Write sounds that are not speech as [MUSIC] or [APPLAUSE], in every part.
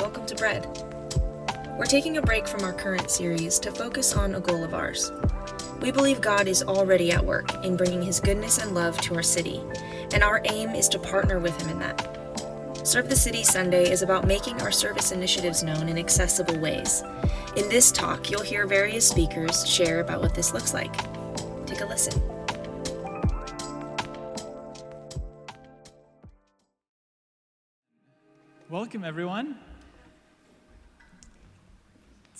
Welcome to Bread. We're taking a break from our current series to focus on a goal of ours. We believe God is already at work in bringing His goodness and love to our city, and our aim is to partner with Him in that. Serve the City Sunday is about making our service initiatives known in accessible ways. In this talk, you'll hear various speakers share about what this looks like. Take a listen. Welcome, everyone.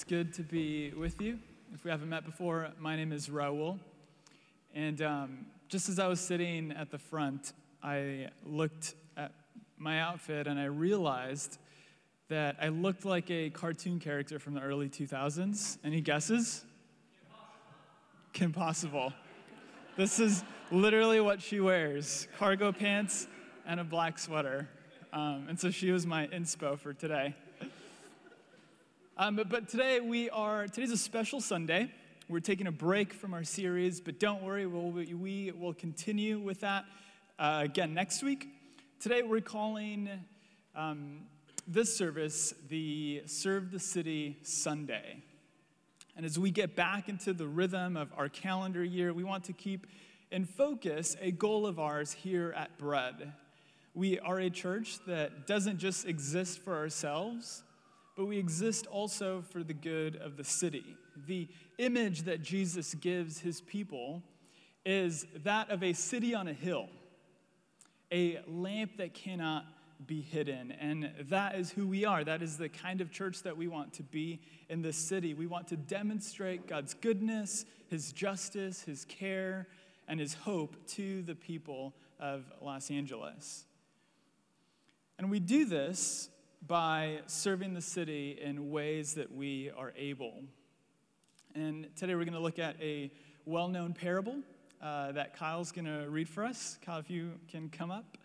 It's good to be with you. If we haven't met before, my name is Raul. And um, just as I was sitting at the front, I looked at my outfit and I realized that I looked like a cartoon character from the early 2000s. Any guesses? Kim Possible. This is literally what she wears cargo pants and a black sweater. Um, and so she was my inspo for today. Um, but, but today we are, today's a special Sunday. We're taking a break from our series, but don't worry, we'll, we will continue with that uh, again next week. Today we're calling um, this service the Serve the City Sunday. And as we get back into the rhythm of our calendar year, we want to keep in focus a goal of ours here at Bread. We are a church that doesn't just exist for ourselves, but we exist also for the good of the city. The image that Jesus gives his people is that of a city on a hill, a lamp that cannot be hidden. And that is who we are. That is the kind of church that we want to be in this city. We want to demonstrate God's goodness, his justice, his care, and his hope to the people of Los Angeles. And we do this by serving the city in ways that we are able. And today we're going to look at a well known parable uh, that Kyle's going to read for us. Kyle, if you can come up.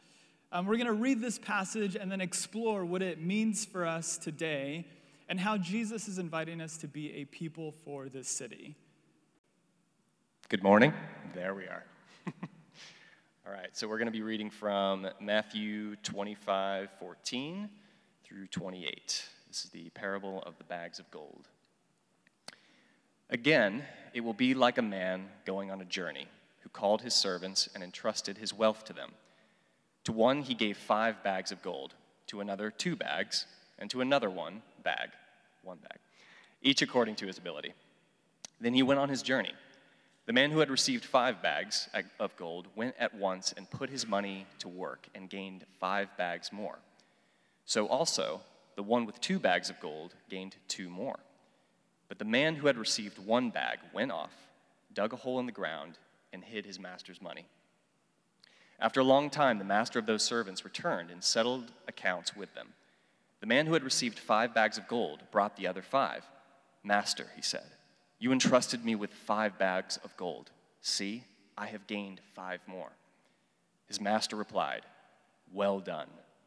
Um, we're going to read this passage and then explore what it means for us today and how Jesus is inviting us to be a people for this city. Good morning. There we are. [LAUGHS] All right, so we're going to be reading from Matthew 25, 14 through 28. This is the parable of the bags of gold. Again, it will be like a man going on a journey who called his servants and entrusted his wealth to them. To one he gave five bags of gold, to another two bags, and to another one bag, one bag, each according to his ability. Then he went on his journey. The man who had received five bags of gold went at once and put his money to work and gained five bags more. So also, the one with two bags of gold gained two more. But the man who had received one bag went off, dug a hole in the ground, and hid his master's money. After a long time, the master of those servants returned and settled accounts with them. The man who had received five bags of gold brought the other five. Master, he said, you entrusted me with five bags of gold. See, I have gained five more. His master replied, Well done,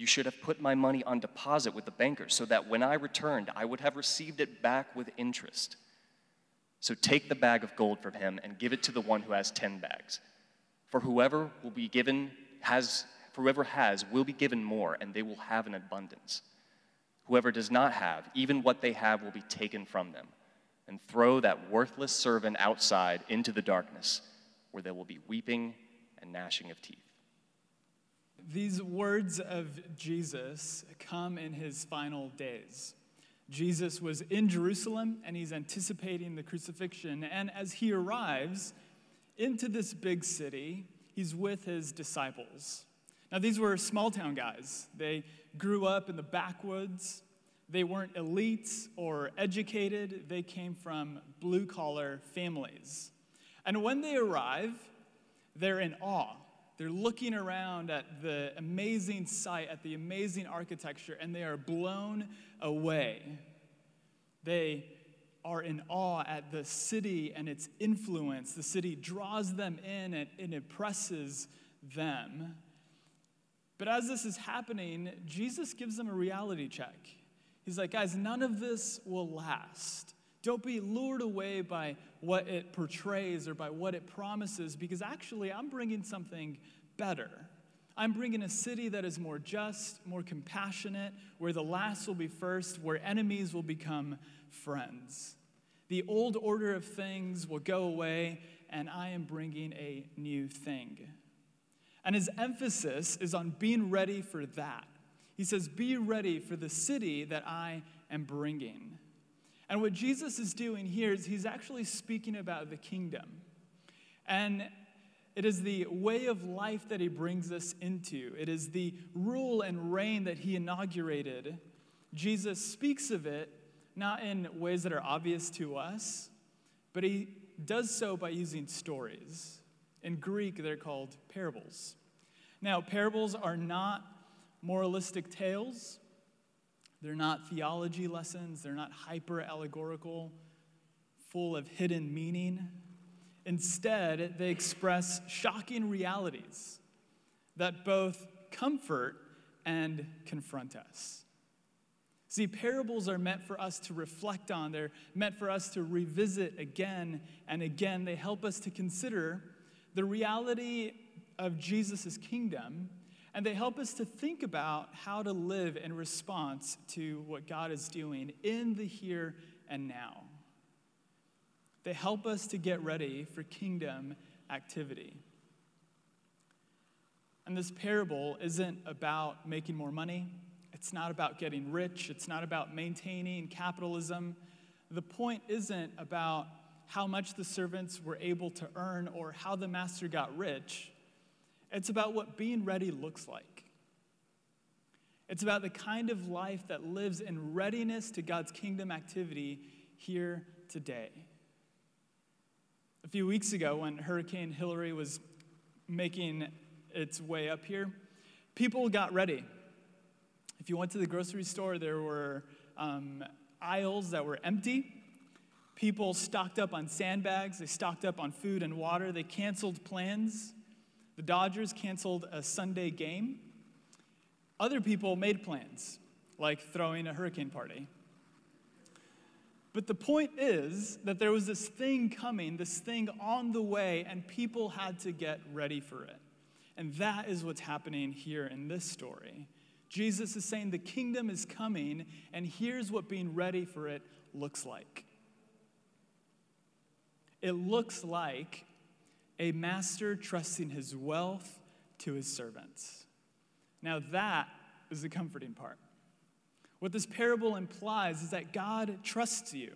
you should have put my money on deposit with the bankers so that when I returned, I would have received it back with interest. So take the bag of gold from him and give it to the one who has 10 bags. For whoever will be given has for whoever has will be given more and they will have an abundance. Whoever does not have, even what they have will be taken from them. And throw that worthless servant outside into the darkness, where there will be weeping and gnashing of teeth. These words of Jesus come in his final days. Jesus was in Jerusalem and he's anticipating the crucifixion. And as he arrives into this big city, he's with his disciples. Now, these were small town guys. They grew up in the backwoods. They weren't elites or educated. They came from blue collar families. And when they arrive, they're in awe. They're looking around at the amazing sight, at the amazing architecture, and they are blown away. They are in awe at the city and its influence. The city draws them in and it impresses them. But as this is happening, Jesus gives them a reality check. He's like, guys, none of this will last. Don't be lured away by what it portrays or by what it promises, because actually, I'm bringing something better. I'm bringing a city that is more just, more compassionate, where the last will be first, where enemies will become friends. The old order of things will go away, and I am bringing a new thing. And his emphasis is on being ready for that. He says, Be ready for the city that I am bringing. And what Jesus is doing here is he's actually speaking about the kingdom. And it is the way of life that he brings us into, it is the rule and reign that he inaugurated. Jesus speaks of it not in ways that are obvious to us, but he does so by using stories. In Greek, they're called parables. Now, parables are not moralistic tales, they're not theology lessons, they're not hyper allegorical, full of hidden meaning. Instead, they express shocking realities that both comfort and confront us. See, parables are meant for us to reflect on, they're meant for us to revisit again and again. They help us to consider the reality of Jesus' kingdom and they help us to think about how to live in response to what God is doing in the here and now. They help us to get ready for kingdom activity. And this parable isn't about making more money. It's not about getting rich. It's not about maintaining capitalism. The point isn't about how much the servants were able to earn or how the master got rich. It's about what being ready looks like. It's about the kind of life that lives in readiness to God's kingdom activity here today. A few weeks ago, when Hurricane Hilary was making its way up here, people got ready. If you went to the grocery store, there were um, aisles that were empty. People stocked up on sandbags, they stocked up on food and water, they canceled plans. The Dodgers canceled a Sunday game. Other people made plans, like throwing a hurricane party. But the point is that there was this thing coming, this thing on the way, and people had to get ready for it. And that is what's happening here in this story. Jesus is saying the kingdom is coming, and here's what being ready for it looks like. It looks like a master trusting his wealth to his servants. Now, that is the comforting part. What this parable implies is that God trusts you.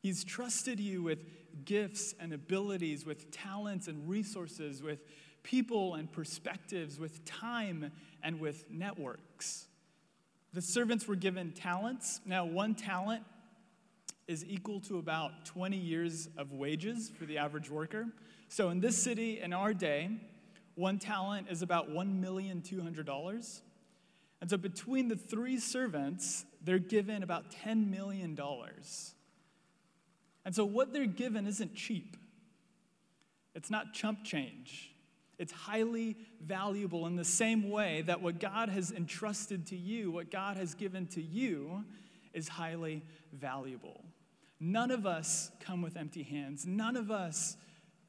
He's trusted you with gifts and abilities, with talents and resources, with people and perspectives, with time and with networks. The servants were given talents. Now, one talent is equal to about 20 years of wages for the average worker. So in this city, in our day, one talent is about $1,200,000. And so between the three servants, they're given about $10 million. And so what they're given isn't cheap, it's not chump change. It's highly valuable in the same way that what God has entrusted to you, what God has given to you, is highly valuable. None of us come with empty hands. None of us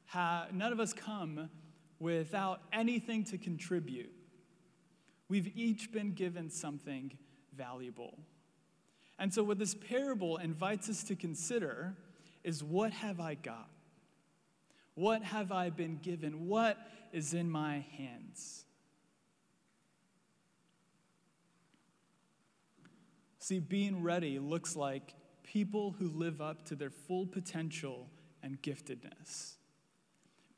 ha- none of us come without anything to contribute. We've each been given something valuable. And so, what this parable invites us to consider is what have I got? What have I been given? What is in my hands? See, being ready looks like people who live up to their full potential and giftedness.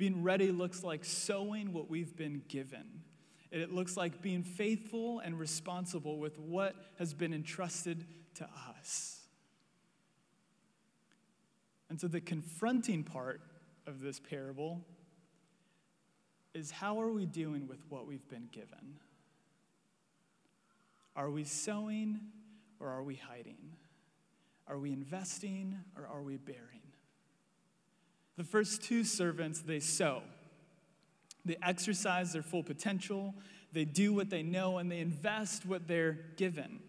Being ready looks like sowing what we've been given. It looks like being faithful and responsible with what has been entrusted to us. And so, the confronting part of this parable is how are we doing with what we've been given? Are we sowing or are we hiding? Are we investing or are we bearing? The first two servants, they sow. They exercise their full potential, they do what they know, and they invest what they're given.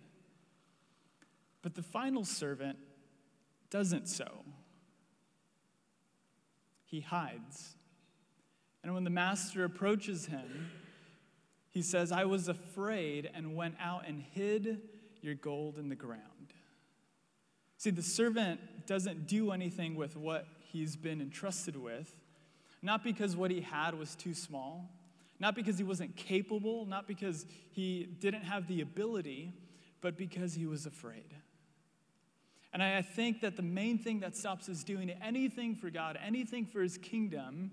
But the final servant doesn't sow, he hides. And when the master approaches him, he says, I was afraid and went out and hid your gold in the ground. See, the servant doesn't do anything with what he's been entrusted with, not because what he had was too small, not because he wasn't capable, not because he didn't have the ability, but because he was afraid. And I think that the main thing that stops us doing anything for God, anything for his kingdom,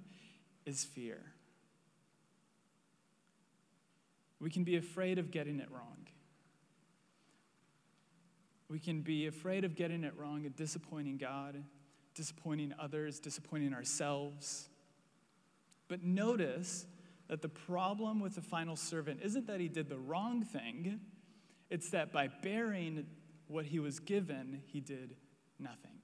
is fear. We can be afraid of getting it wrong. We can be afraid of getting it wrong and disappointing God, disappointing others, disappointing ourselves. But notice that the problem with the final servant isn't that he did the wrong thing, it's that by bearing what he was given, he did nothing.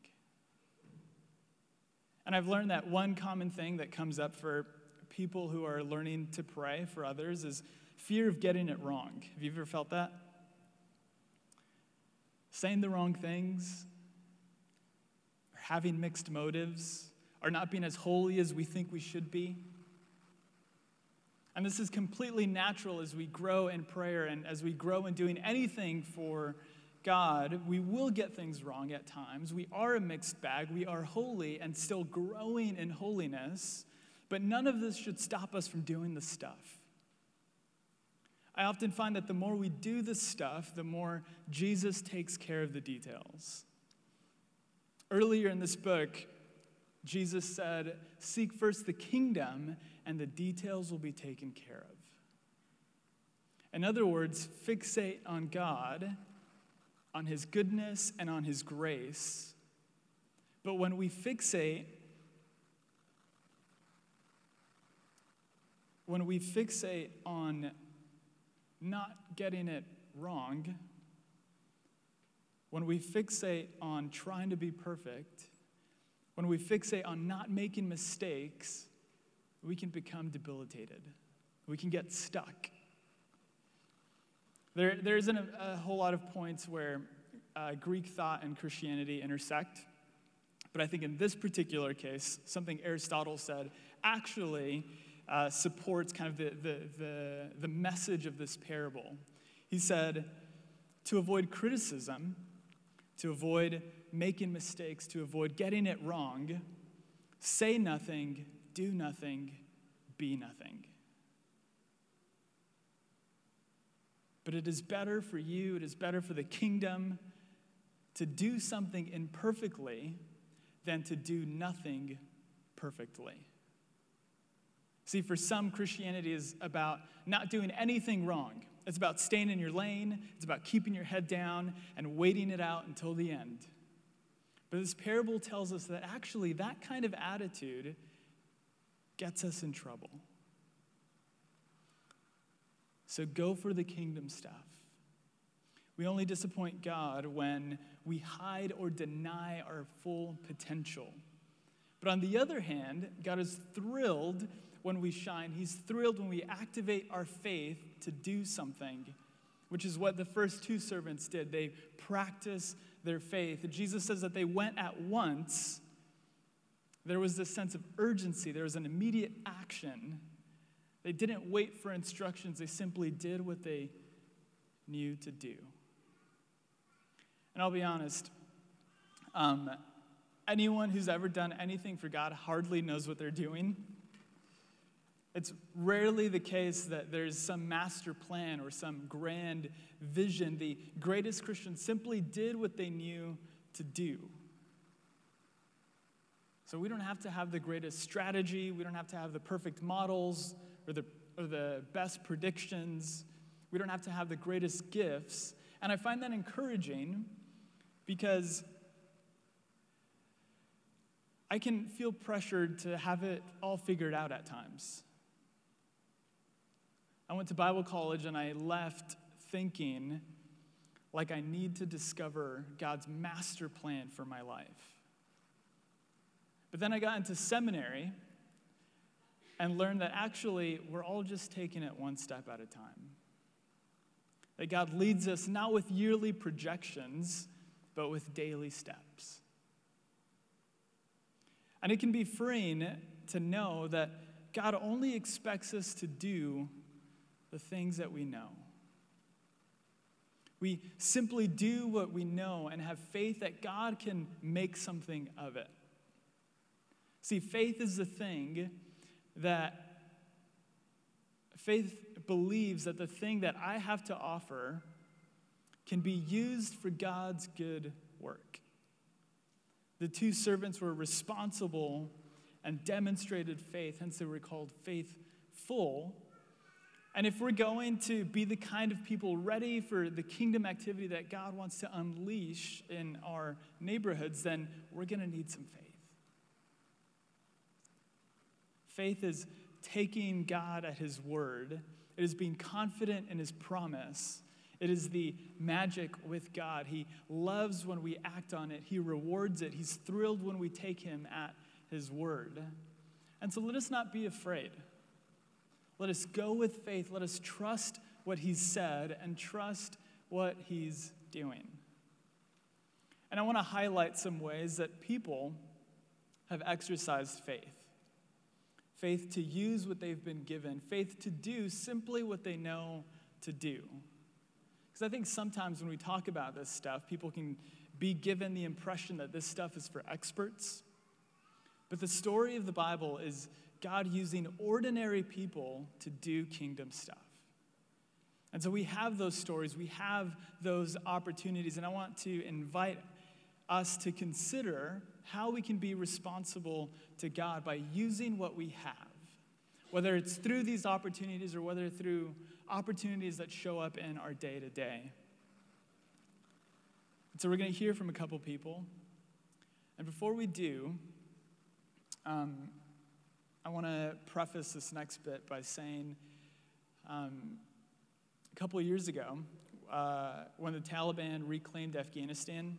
And I've learned that one common thing that comes up for people who are learning to pray for others is fear of getting it wrong. Have you ever felt that? Saying the wrong things, having mixed motives, or not being as holy as we think we should be. And this is completely natural as we grow in prayer and as we grow in doing anything for God. We will get things wrong at times. We are a mixed bag. We are holy and still growing in holiness. But none of this should stop us from doing the stuff. I often find that the more we do the stuff, the more Jesus takes care of the details. Earlier in this book, Jesus said, Seek first the kingdom, and the details will be taken care of. In other words, fixate on God, on His goodness, and on His grace. But when we fixate, when we fixate on not getting it wrong, when we fixate on trying to be perfect, when we fixate on not making mistakes, we can become debilitated. We can get stuck. There, there isn't a, a whole lot of points where uh, Greek thought and Christianity intersect. But I think in this particular case, something Aristotle said actually uh, supports kind of the, the, the, the message of this parable. He said, to avoid criticism, to avoid making mistakes, to avoid getting it wrong, say nothing, do nothing, be nothing. But it is better for you, it is better for the kingdom to do something imperfectly than to do nothing perfectly. See, for some, Christianity is about not doing anything wrong. It's about staying in your lane, it's about keeping your head down and waiting it out until the end. But this parable tells us that actually that kind of attitude gets us in trouble. So go for the kingdom stuff. We only disappoint God when we hide or deny our full potential. But on the other hand, God is thrilled when we shine. He's thrilled when we activate our faith to do something, which is what the first two servants did. They practiced their faith. Jesus says that they went at once. There was this sense of urgency, there was an immediate action. They didn't wait for instructions, they simply did what they knew to do. And I'll be honest, um, anyone who's ever done anything for God hardly knows what they're doing. It's rarely the case that there's some master plan or some grand vision. The greatest Christians simply did what they knew to do. So we don't have to have the greatest strategy, we don't have to have the perfect models or the, or the best predictions, we don't have to have the greatest gifts. And I find that encouraging because I can feel pressured to have it all figured out at times. I went to Bible college and I left thinking like I need to discover God's master plan for my life. But then I got into seminary and learned that actually we're all just taking it one step at a time. That God leads us not with yearly projections, but with daily steps. And it can be freeing to know that God only expects us to do the things that we know. We simply do what we know and have faith that God can make something of it. See, faith is the thing that faith believes that the thing that I have to offer can be used for God's good work. The two servants were responsible and demonstrated faith, hence they were called faithful and if we're going to be the kind of people ready for the kingdom activity that God wants to unleash in our neighborhoods, then we're going to need some faith. Faith is taking God at His word, it is being confident in His promise. It is the magic with God. He loves when we act on it, He rewards it. He's thrilled when we take Him at His word. And so let us not be afraid. Let us go with faith. Let us trust what he's said and trust what he's doing. And I want to highlight some ways that people have exercised faith faith to use what they've been given, faith to do simply what they know to do. Because I think sometimes when we talk about this stuff, people can be given the impression that this stuff is for experts. But the story of the Bible is God using ordinary people to do kingdom stuff. And so we have those stories, we have those opportunities, and I want to invite us to consider how we can be responsible to God by using what we have, whether it's through these opportunities or whether through opportunities that show up in our day to day. So we're going to hear from a couple people. And before we do, um, I want to preface this next bit by saying um, a couple of years ago, uh, when the Taliban reclaimed Afghanistan,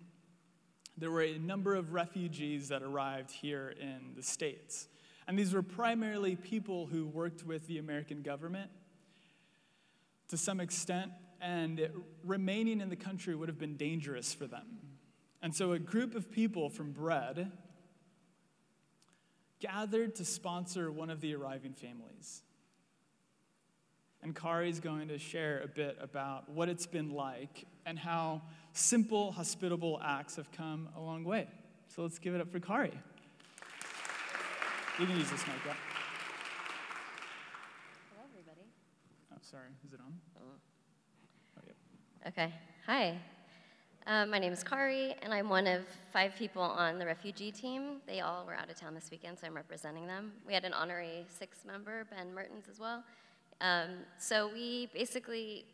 there were a number of refugees that arrived here in the States. And these were primarily people who worked with the American government to some extent, and it, remaining in the country would have been dangerous for them. And so a group of people from Bread gathered to sponsor one of the arriving families. And Kari is going to share a bit about what it's been like and how simple, hospitable acts have come a long way. So let's give it up for Kari. You can use this mic. Up. Hello, everybody. Oh, sorry. Is it on? Oh, oh yep. Okay. Hi. Um, my name is Kari, and I'm one of five people on the refugee team. They all were out of town this weekend, so I'm representing them. We had an honorary six member, Ben Mertens, as well. Um, so we basically,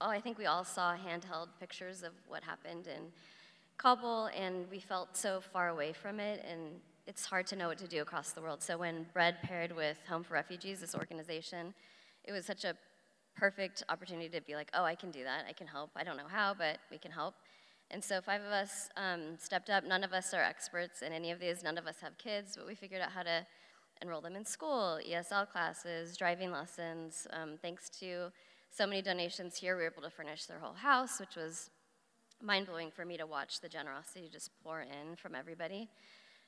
oh, I think we all saw handheld pictures of what happened in Kabul, and we felt so far away from it, and it's hard to know what to do across the world. So when Bread paired with Home for Refugees, this organization, it was such a perfect opportunity to be like, oh, I can do that. I can help. I don't know how, but we can help. And so five of us um, stepped up. None of us are experts in any of these. None of us have kids, but we figured out how to enroll them in school, ESL classes, driving lessons. Um, thanks to so many donations here, we were able to furnish their whole house, which was mind blowing for me to watch the generosity just pour in from everybody.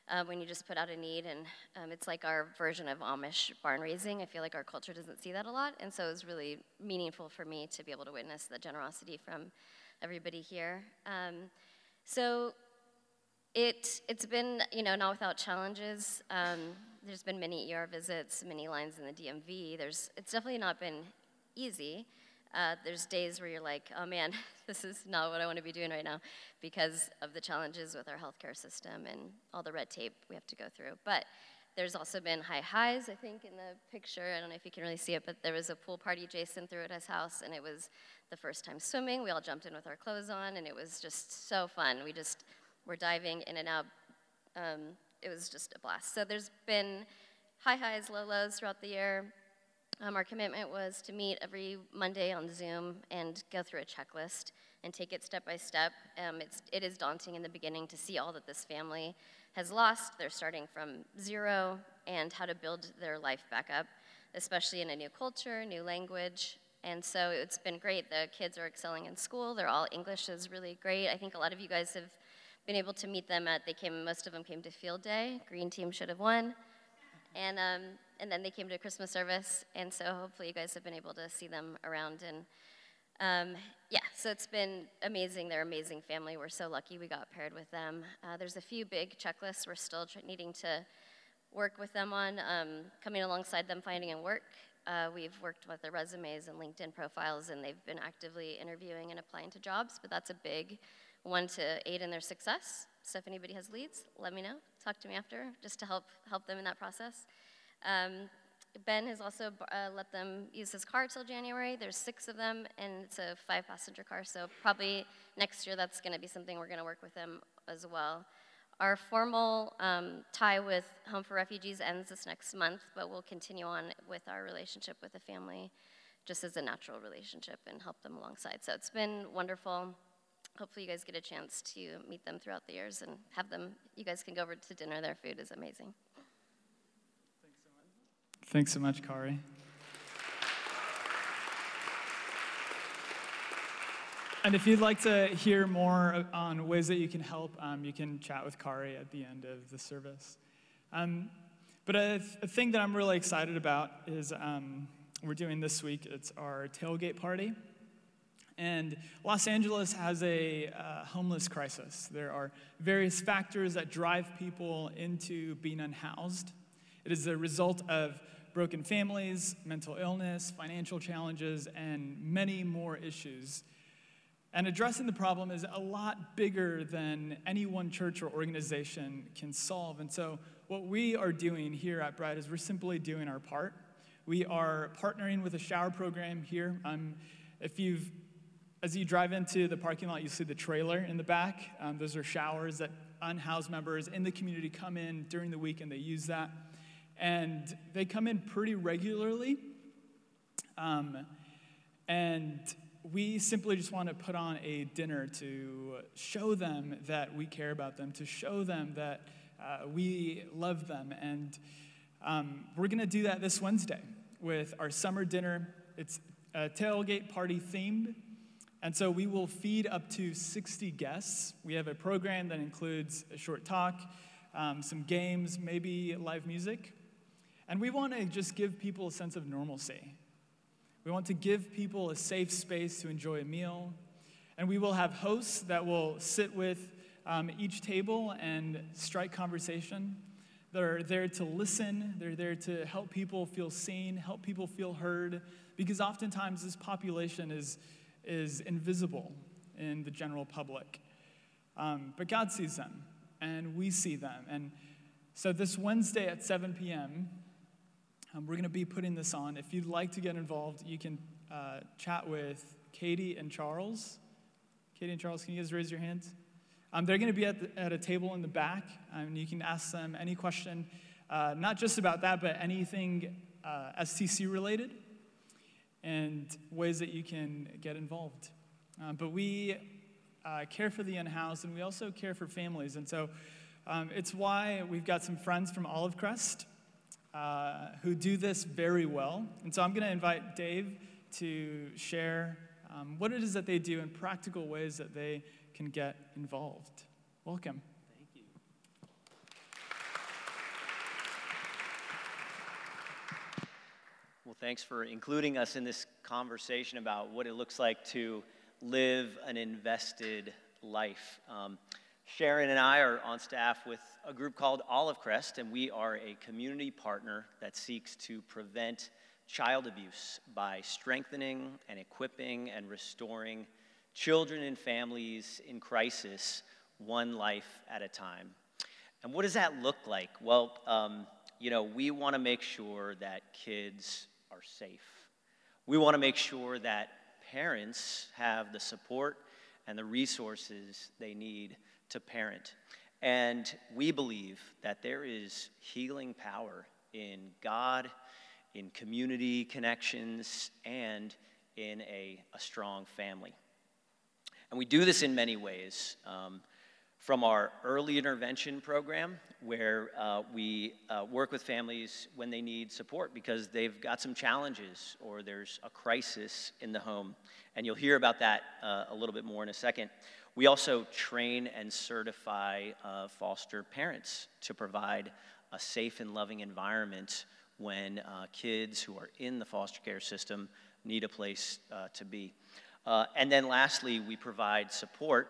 Uh, when you just put out a need, and um, it's like our version of Amish barn raising. I feel like our culture doesn't see that a lot, and so it was really meaningful for me to be able to witness the generosity from everybody here. Um, so it, it's been, you know, not without challenges. Um, there's been many ER visits, many lines in the DMV. There's, it's definitely not been easy. Uh, there's days where you're like, oh man, [LAUGHS] this is not what I want to be doing right now because of the challenges with our healthcare system and all the red tape we have to go through. But there's also been high highs, I think, in the picture. I don't know if you can really see it, but there was a pool party Jason threw at his house, and it was the first time swimming. We all jumped in with our clothes on, and it was just so fun. We just were diving in and out. Um, it was just a blast. So there's been high highs, low lows throughout the year. Um, our commitment was to meet every Monday on Zoom and go through a checklist and take it step by step. Um, it's, it is daunting in the beginning to see all that this family has lost. They're starting from zero and how to build their life back up, especially in a new culture, new language. And so it's been great. The kids are excelling in school. They're all English is really great. I think a lot of you guys have been able to meet them at, they came, most of them came to field day. Green team should have won. And, um, and then they came to Christmas service, and so hopefully you guys have been able to see them around. And um, yeah, so it's been amazing. They're amazing family. We're so lucky we got paired with them. Uh, there's a few big checklists we're still tr- needing to work with them on, um, coming alongside them finding a work. Uh, we've worked with their resumes and LinkedIn profiles, and they've been actively interviewing and applying to jobs, but that's a big one to aid in their success. So if anybody has leads, let me know. Talk to me after, just to help help them in that process. Um, ben has also uh, let them use his car till January. There's six of them, and it's a five-passenger car. So probably next year, that's going to be something we're going to work with them as well. Our formal um, tie with Home for Refugees ends this next month, but we'll continue on with our relationship with the family just as a natural relationship and help them alongside. So it's been wonderful. Hopefully you guys get a chance to meet them throughout the years and have them you guys can go over to dinner. Their food is amazing. Thanks so much. Kari and if you'd like to hear more on ways that you can help um, you can chat with kari at the end of the service um, but a, a, thing that i'm really excited about is um, we're doing this week it's our tailgate party and Los Angeles has a uh, homeless crisis. There are various factors that drive people into being unhoused. It is a result of broken families, mental illness, financial challenges, and many more issues. And addressing the problem is a lot bigger than any one church or organization can solve. And so, what we are doing here at Bread is we're simply doing our part. We are partnering with a shower program here. Um, if you've as you drive into the parking lot, you see the trailer in the back. Um, those are showers that unhoused members in the community come in during the week and they use that. And they come in pretty regularly. Um, and we simply just want to put on a dinner to show them that we care about them, to show them that uh, we love them. And um, we're going to do that this Wednesday with our summer dinner. It's a tailgate party themed. And so we will feed up to 60 guests. We have a program that includes a short talk, um, some games, maybe live music. And we want to just give people a sense of normalcy. We want to give people a safe space to enjoy a meal. And we will have hosts that will sit with um, each table and strike conversation. They're there to listen, they're there to help people feel seen, help people feel heard, because oftentimes this population is is invisible in the general public. Um, but God sees them, and we see them. And so this Wednesday at 7 p.m., um, we're going to be putting this on. If you'd like to get involved, you can uh, chat with Katie and Charles. Katie and Charles, can you guys raise your hands? Um, they're going to be at, the, at a table in the back, and you can ask them any question, uh, not just about that, but anything uh, STC related and ways that you can get involved. Uh, but we uh, care for the unhoused and we also care for families. And so um, it's why we've got some friends from Olive Crest uh, who do this very well. And so I'm going to invite Dave to share um, what it is that they do in practical ways that they can get involved. Welcome. Thank you. Well, thanks for including us in this conversation about what it looks like to live an invested life. Um, Sharon and I are on staff with a group called Olive Crest, and we are a community partner that seeks to prevent child abuse by strengthening and equipping and restoring children and families in crisis, one life at a time. And what does that look like? Well, um, you know, we want to make sure that kids are safe. We want to make sure that parents have the support and the resources they need to parent. And we believe that there is healing power in God, in community connections, and in a, a strong family. And we do this in many ways. Um, from our early intervention program, where uh, we uh, work with families when they need support because they've got some challenges or there's a crisis in the home. And you'll hear about that uh, a little bit more in a second. We also train and certify uh, foster parents to provide a safe and loving environment when uh, kids who are in the foster care system need a place uh, to be. and then lastly, we provide support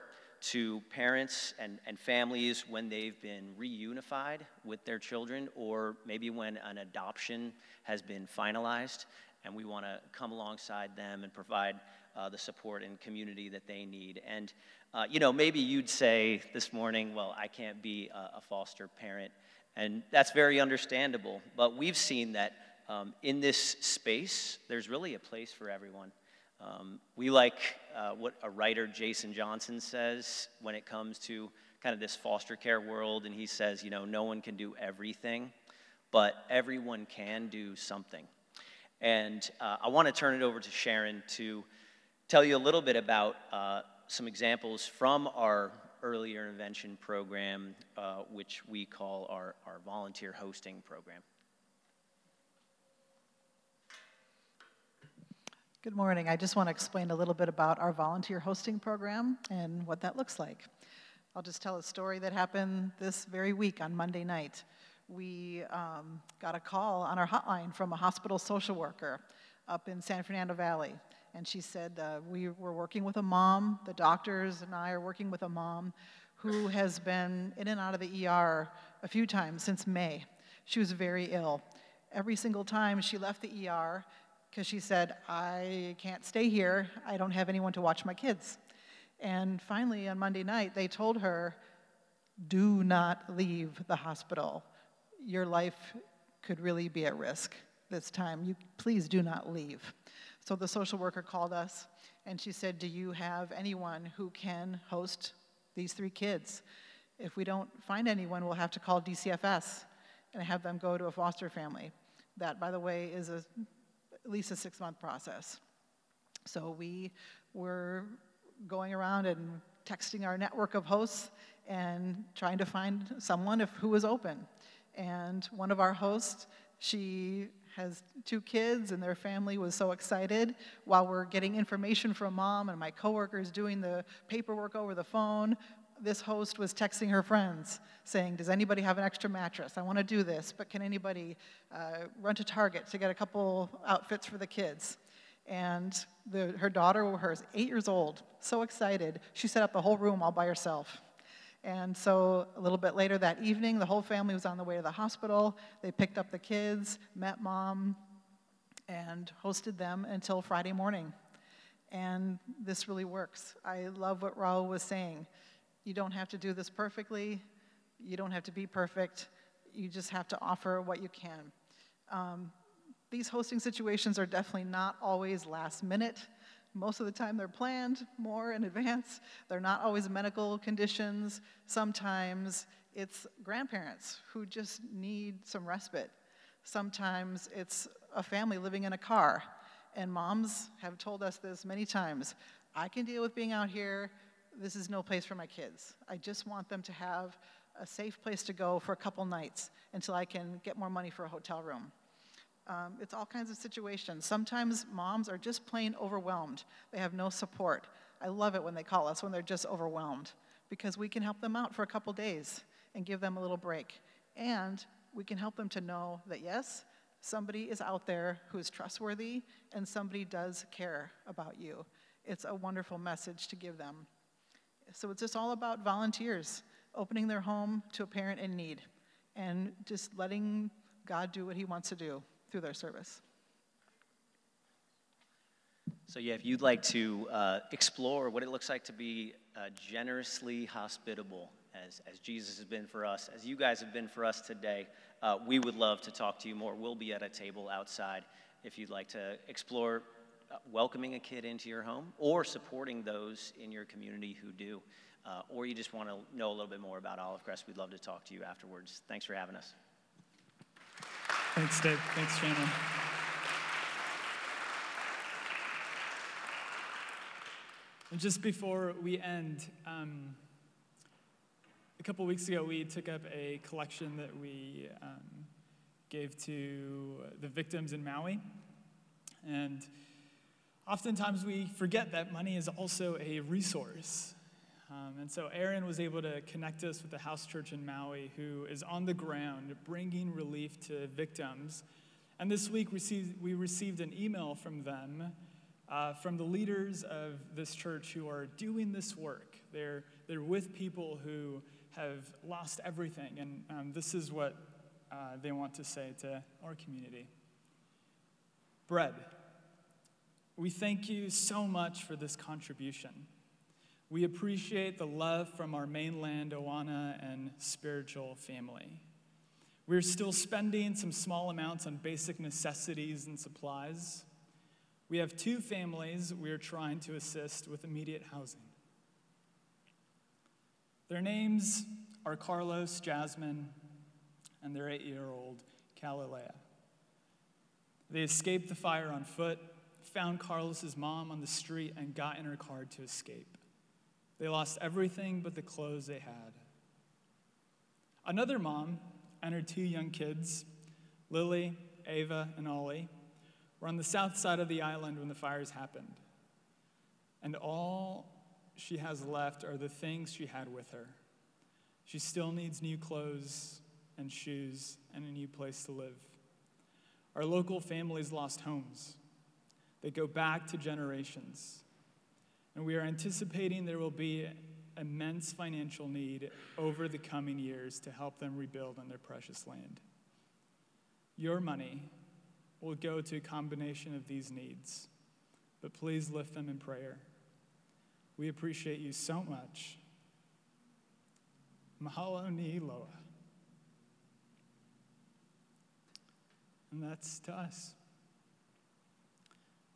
to parents and, and families when they've been reunified with their children, or maybe when an adoption has been finalized, and we want to come alongside them and provide uh, the support and community that they need. And, uh, you know, maybe you'd say this morning, well, I can't be a, a foster parent. And that's very understandable. But we've seen that um, in this space, there's really a place for everyone. Um, we like uh, what a writer, Jason Johnson, says when it comes to kind of this foster care world, and he says, you know, no one can do everything, but everyone can do something. And uh, I want to turn it over to Sharon to tell you a little bit about uh, some examples from our early intervention program, uh, which we call our, our volunteer hosting program. Good morning. I just want to explain a little bit about our volunteer hosting program and what that looks like. I'll just tell a story that happened this very week on Monday night. We um, got a call on our hotline from a hospital social worker up in San Fernando Valley. And she said, uh, We were working with a mom, the doctors and I are working with a mom who has been in and out of the ER a few times since May. She was very ill. Every single time she left the ER, because she said, I can't stay here. I don't have anyone to watch my kids. And finally, on Monday night, they told her, Do not leave the hospital. Your life could really be at risk this time. You, please do not leave. So the social worker called us and she said, Do you have anyone who can host these three kids? If we don't find anyone, we'll have to call DCFS and have them go to a foster family. That, by the way, is a at least a six month process. So we were going around and texting our network of hosts and trying to find someone if, who was open. And one of our hosts, she has two kids and their family was so excited while we're getting information from mom and my coworkers doing the paperwork over the phone this host was texting her friends saying, Does anybody have an extra mattress? I want to do this, but can anybody uh, run to Target to get a couple outfits for the kids? And the, her daughter, her eight years old, so excited, she set up the whole room all by herself. And so a little bit later that evening, the whole family was on the way to the hospital. They picked up the kids, met mom, and hosted them until Friday morning. And this really works. I love what Raul was saying. You don't have to do this perfectly. You don't have to be perfect. You just have to offer what you can. Um, these hosting situations are definitely not always last minute. Most of the time, they're planned more in advance. They're not always medical conditions. Sometimes it's grandparents who just need some respite. Sometimes it's a family living in a car. And moms have told us this many times I can deal with being out here this is no place for my kids. I just want them to have a safe place to go for a couple nights until I can get more money for a hotel room. Um, it's all kinds of situations. Sometimes moms are just plain overwhelmed. They have no support. I love it when they call us when they're just overwhelmed because we can help them out for a couple days and give them a little break. And we can help them to know that yes, somebody is out there who is trustworthy and somebody does care about you. It's a wonderful message to give them. So it's just all about volunteers opening their home to a parent in need and just letting God do what He wants to do through their service. So, yeah, if you'd like to uh, explore what it looks like to be uh, generously hospitable, as, as Jesus has been for us, as you guys have been for us today, uh, we would love to talk to you more. We'll be at a table outside if you'd like to explore welcoming a kid into your home or supporting those in your community who do. Uh, or you just want to know a little bit more about Olive Crest, we'd love to talk to you afterwards. Thanks for having us. Thanks, Dave. Thanks, Shannon. And just before we end, um, a couple weeks ago, we took up a collection that we um, gave to the victims in Maui. And oftentimes we forget that money is also a resource. Um, and so Aaron was able to connect us with the house church in Maui, who is on the ground bringing relief to victims. And this week we received an email from them uh, from the leaders of this church who are doing this work. They're, they're with people who have lost everything, and um, this is what uh, they want to say to our community. Bread. We thank you so much for this contribution. We appreciate the love from our mainland ohana and spiritual family. We're still spending some small amounts on basic necessities and supplies. We have two families we are trying to assist with immediate housing. Their names are Carlos, Jasmine, and their eight year old Galilea. They escaped the fire on foot, found Carlos's mom on the street, and got in her car to escape. They lost everything but the clothes they had. Another mom and her two young kids, Lily, Ava, and Ollie, were on the south side of the island when the fires happened. And all she has left are the things she had with her. She still needs new clothes and shoes and a new place to live. Our local families lost homes. They go back to generations. And we are anticipating there will be immense financial need over the coming years to help them rebuild on their precious land. Your money will go to a combination of these needs. But please lift them in prayer. We appreciate you so much. Mahalo nui loa. And that's to us.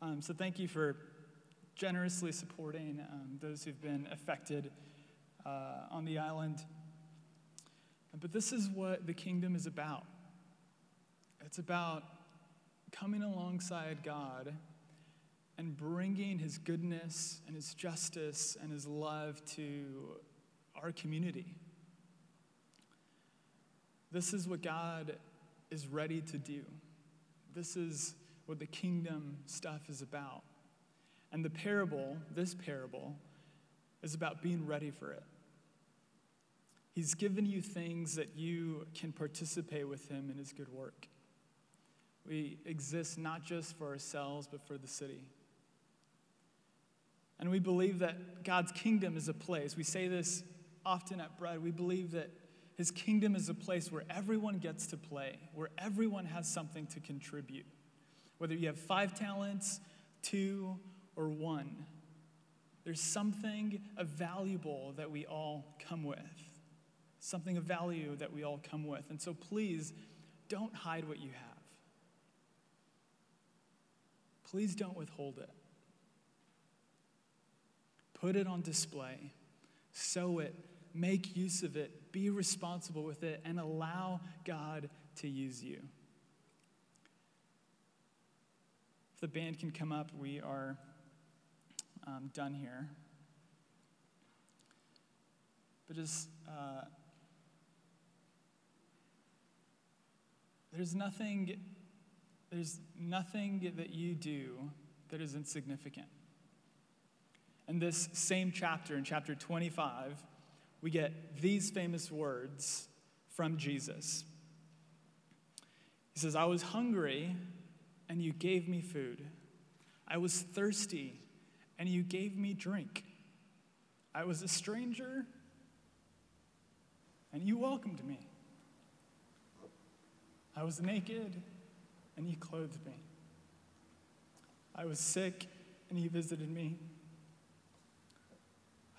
Um, so thank you for generously supporting um, those who've been affected uh, on the island. But this is what the kingdom is about. It's about coming alongside God and bringing his goodness and his justice and his love to our community. This is what God is ready to do. This is what the kingdom stuff is about. And the parable, this parable, is about being ready for it. He's given you things that you can participate with him in his good work. We exist not just for ourselves, but for the city. And we believe that God's kingdom is a place. We say this often at Bread. We believe that his kingdom is a place where everyone gets to play, where everyone has something to contribute. Whether you have five talents, two, or one, there's something of valuable that we all come with. Something of value that we all come with. And so please don't hide what you have. Please don't withhold it. Put it on display, sow it, make use of it, be responsible with it, and allow God to use you. If the band can come up, we are um, done here. But just, uh, there's nothing there's nothing that you do that is insignificant. In this same chapter, in chapter 25, we get these famous words from Jesus. He says, I was hungry, and you gave me food. I was thirsty, and you gave me drink. I was a stranger, and you welcomed me. I was naked, and you clothed me. I was sick, and you visited me.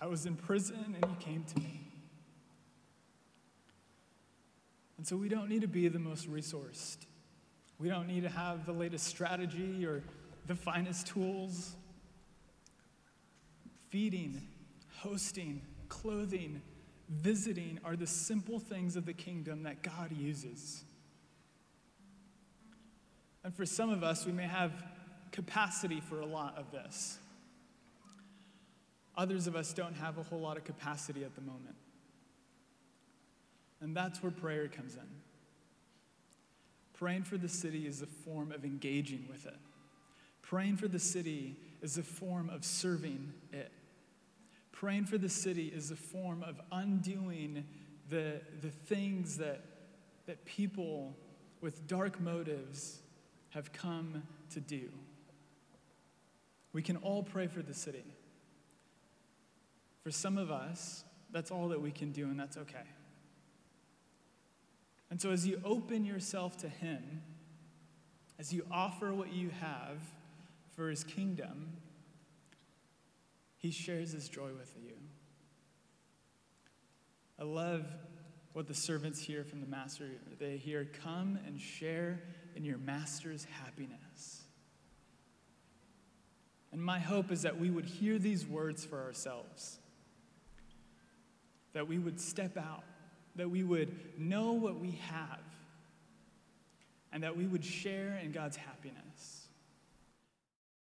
I was in prison, and you came to me. And so we don't need to be the most resourced. We don't need to have the latest strategy or the finest tools. Feeding, hosting, clothing, visiting are the simple things of the kingdom that God uses. And for some of us, we may have capacity for a lot of this. Others of us don't have a whole lot of capacity at the moment. And that's where prayer comes in. Praying for the city is a form of engaging with it. Praying for the city is a form of serving it. Praying for the city is a form of undoing the, the things that, that people with dark motives have come to do. We can all pray for the city. For some of us, that's all that we can do, and that's okay. And so, as you open yourself to Him, as you offer what you have for His kingdom, He shares His joy with you. I love what the servants hear from the Master. They hear, Come and share in your Master's happiness. And my hope is that we would hear these words for ourselves, that we would step out that we would know what we have, and that we would share in God's happiness.